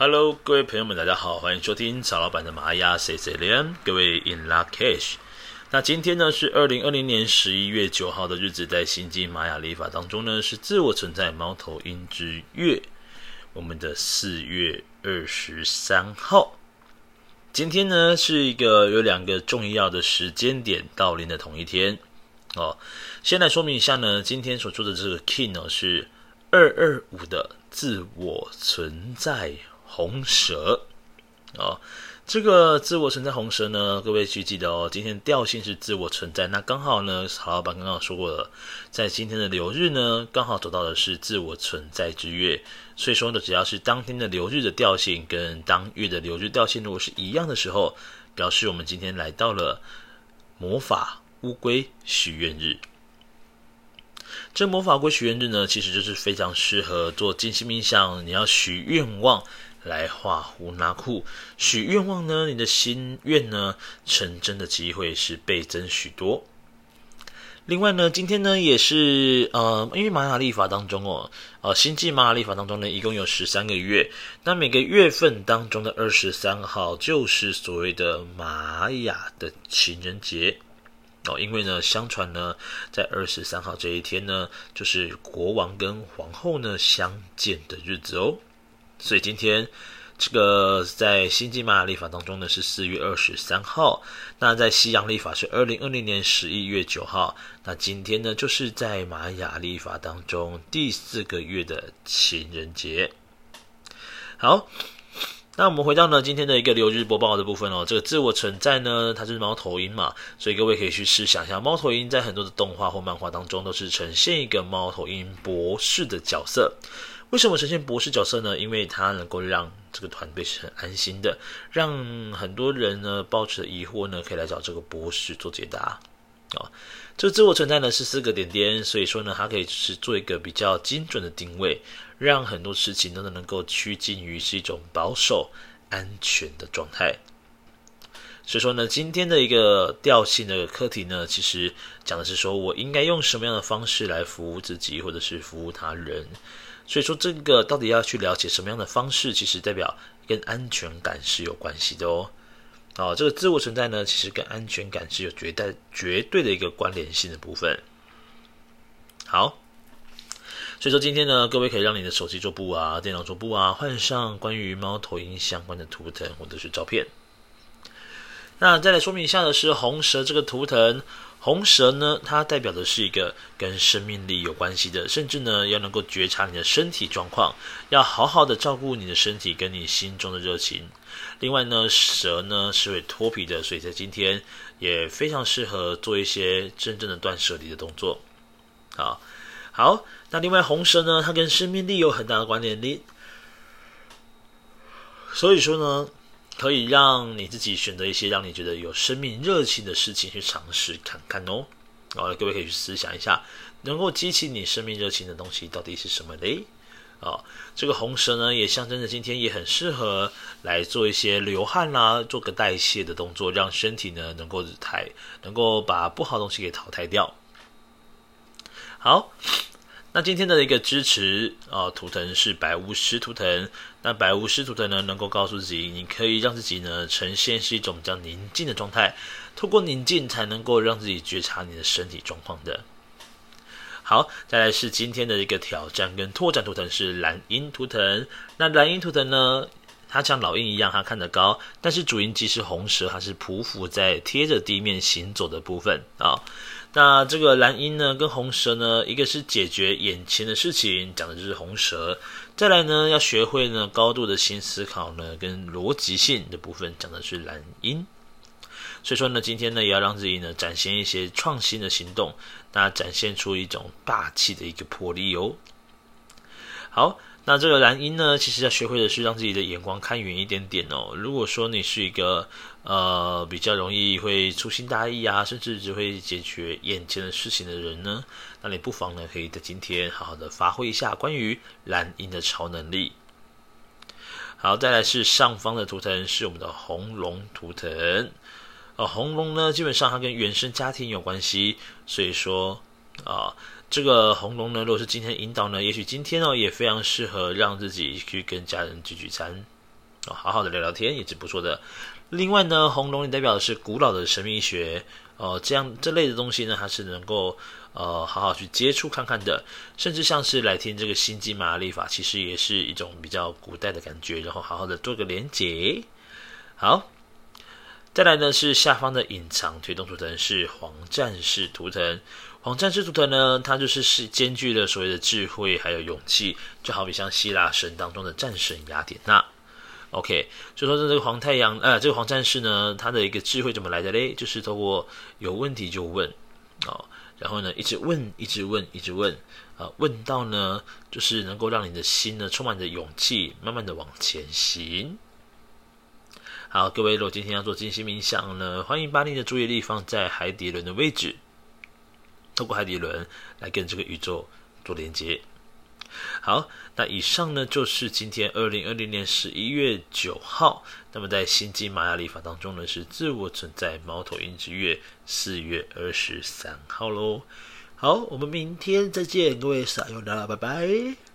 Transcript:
Hello，各位朋友们，大家好，欢迎收听曹老板的玛雅 C C 连，各位 In Lak'ech。那今天呢是二零二零年十一月九号的日子，在星际玛雅历法当中呢是自我存在猫头鹰之月，我们的四月二十三号。今天呢是一个有两个重要的时间点到临的同一天哦。先来说明一下呢，今天所做的这个 King 呢是二二五的自我存在。红蛇，哦，这个自我存在红蛇呢，各位去记得哦。今天调性是自我存在，那刚好呢，曹老板刚刚说过了，在今天的流日呢，刚好走到的是自我存在之月，所以说呢，只要是当天的流日的调性跟当月的流日调性如果是一样的时候，表示我们今天来到了魔法乌龟许愿日。这魔法乌龟许愿日呢，其实就是非常适合做静心冥想，你要许愿望。来画胡纳库许愿望呢？你的心愿呢成真的机会是倍增许多。另外呢，今天呢也是呃，因为玛雅历法当中哦，呃，星际玛雅历法当中呢一共有十三个月，那每个月份当中的二十三号就是所谓的玛雅的情人节哦。因为呢，相传呢，在二十三号这一天呢，就是国王跟皇后呢相见的日子哦。所以今天这个在星际玛雅历法当中呢是四月二十三号，那在西洋历法是二零二零年十一月九号。那今天呢就是在玛雅历法当中第四个月的情人节。好，那我们回到呢今天的一个流日播报的部分哦。这个自我存在呢，它就是猫头鹰嘛，所以各位可以去试想一下，猫头鹰在很多的动画或漫画当中都是呈现一个猫头鹰博士的角色。为什么呈现博士角色呢？因为他能够让这个团队是很安心的，让很多人呢抱持疑惑呢，可以来找这个博士做解答。啊、哦，这自我存在呢是四个点点，所以说呢，它可以是做一个比较精准的定位，让很多事情都能够趋近于是一种保守、安全的状态。所以说呢，今天的一个调性的课题呢，其实讲的是说我应该用什么样的方式来服务自己，或者是服务他人。所以说，这个到底要去了解什么样的方式，其实代表跟安全感是有关系的哦。哦，这个自我存在呢，其实跟安全感是有绝对绝对的一个关联性的部分。好，所以说今天呢，各位可以让你的手机桌布啊、电脑桌布啊，换上关于猫头鹰相关的图腾或者是照片。那再来说明一下的是红蛇这个图腾。红蛇呢，它代表的是一个跟生命力有关系的，甚至呢要能够觉察你的身体状况，要好好的照顾你的身体跟你心中的热情。另外呢，蛇呢是会脱皮的，所以在今天也非常适合做一些真正的断舍离的动作。好，好，那另外红蛇呢，它跟生命力有很大的关联力，所以说呢。可以让你自己选择一些让你觉得有生命热情的事情去尝试看看哦。好，各位可以去思想一下，能够激起你生命热情的东西到底是什么嘞？啊，这个红蛇呢，也象征着今天也很适合来做一些流汗啦、做个代谢的动作，让身体呢能够台能够把不好的东西给淘汰掉。好。那今天的一个支持啊，图腾是白巫师图腾。那白巫师图腾呢，能够告诉自己，你可以让自己呢呈现是一种比较宁静的状态，透过宁静才能够让自己觉察你的身体状况的。好，再来是今天的一个挑战跟拓展图腾是蓝鹰图腾。那蓝鹰图腾呢，它像老鹰一样，它看得高，但是主印记是红蛇，它是匍匐在贴着地面行走的部分啊。那这个蓝鹰呢，跟红蛇呢，一个是解决眼前的事情，讲的就是红蛇；再来呢，要学会呢高度的新思考呢，跟逻辑性的部分，讲的是蓝鹰。所以说呢，今天呢，也要让自己呢展现一些创新的行动，那展现出一种霸气的一个魄力哦。好。那这个蓝鹰呢，其实要学会的是让自己的眼光看远一点点哦。如果说你是一个呃比较容易会粗心大意啊，甚至只会解决眼前的事情的人呢，那你不妨呢可以在今天好好的发挥一下关于蓝鹰的超能力。好，再来是上方的图腾是我们的红龙图腾。呃，红龙呢基本上它跟原生家庭有关系，所以说啊。这个红龙呢，如果是今天引导呢，也许今天哦也非常适合让自己去跟家人聚聚餐哦，好好的聊聊天也是不错的。另外呢，红龙也代表的是古老的神秘学，哦，这样这类的东西呢，它是能够呃好好去接触看看的，甚至像是来听这个星际玛雅历法，其实也是一种比较古代的感觉，然后好好的做个连结。好，再来呢是下方的隐藏推动图腾是黄战士图腾，黄战士图腾呢，它就是是兼具了所谓的智慧还有勇气，就好比像希腊神当中的战神雅典娜。OK，所以说这个黄太阳，呃，这个黄战士呢，他的一个智慧怎么来的嘞？就是透过有问题就问，哦，然后呢，一直问，一直问，一直问，啊，问到呢，就是能够让你的心呢充满着勇气，慢慢的往前行。好，各位，如果今天要做静心冥想呢，欢迎把你的注意力放在海底轮的位置，透过海底轮来跟这个宇宙做连接。好，那以上呢就是今天二零二零年十一月九号。那么在新际玛雅历法当中呢，是自我存在猫头鹰之月四月二十三号喽。好，我们明天再见，各位撒友啦，拜拜。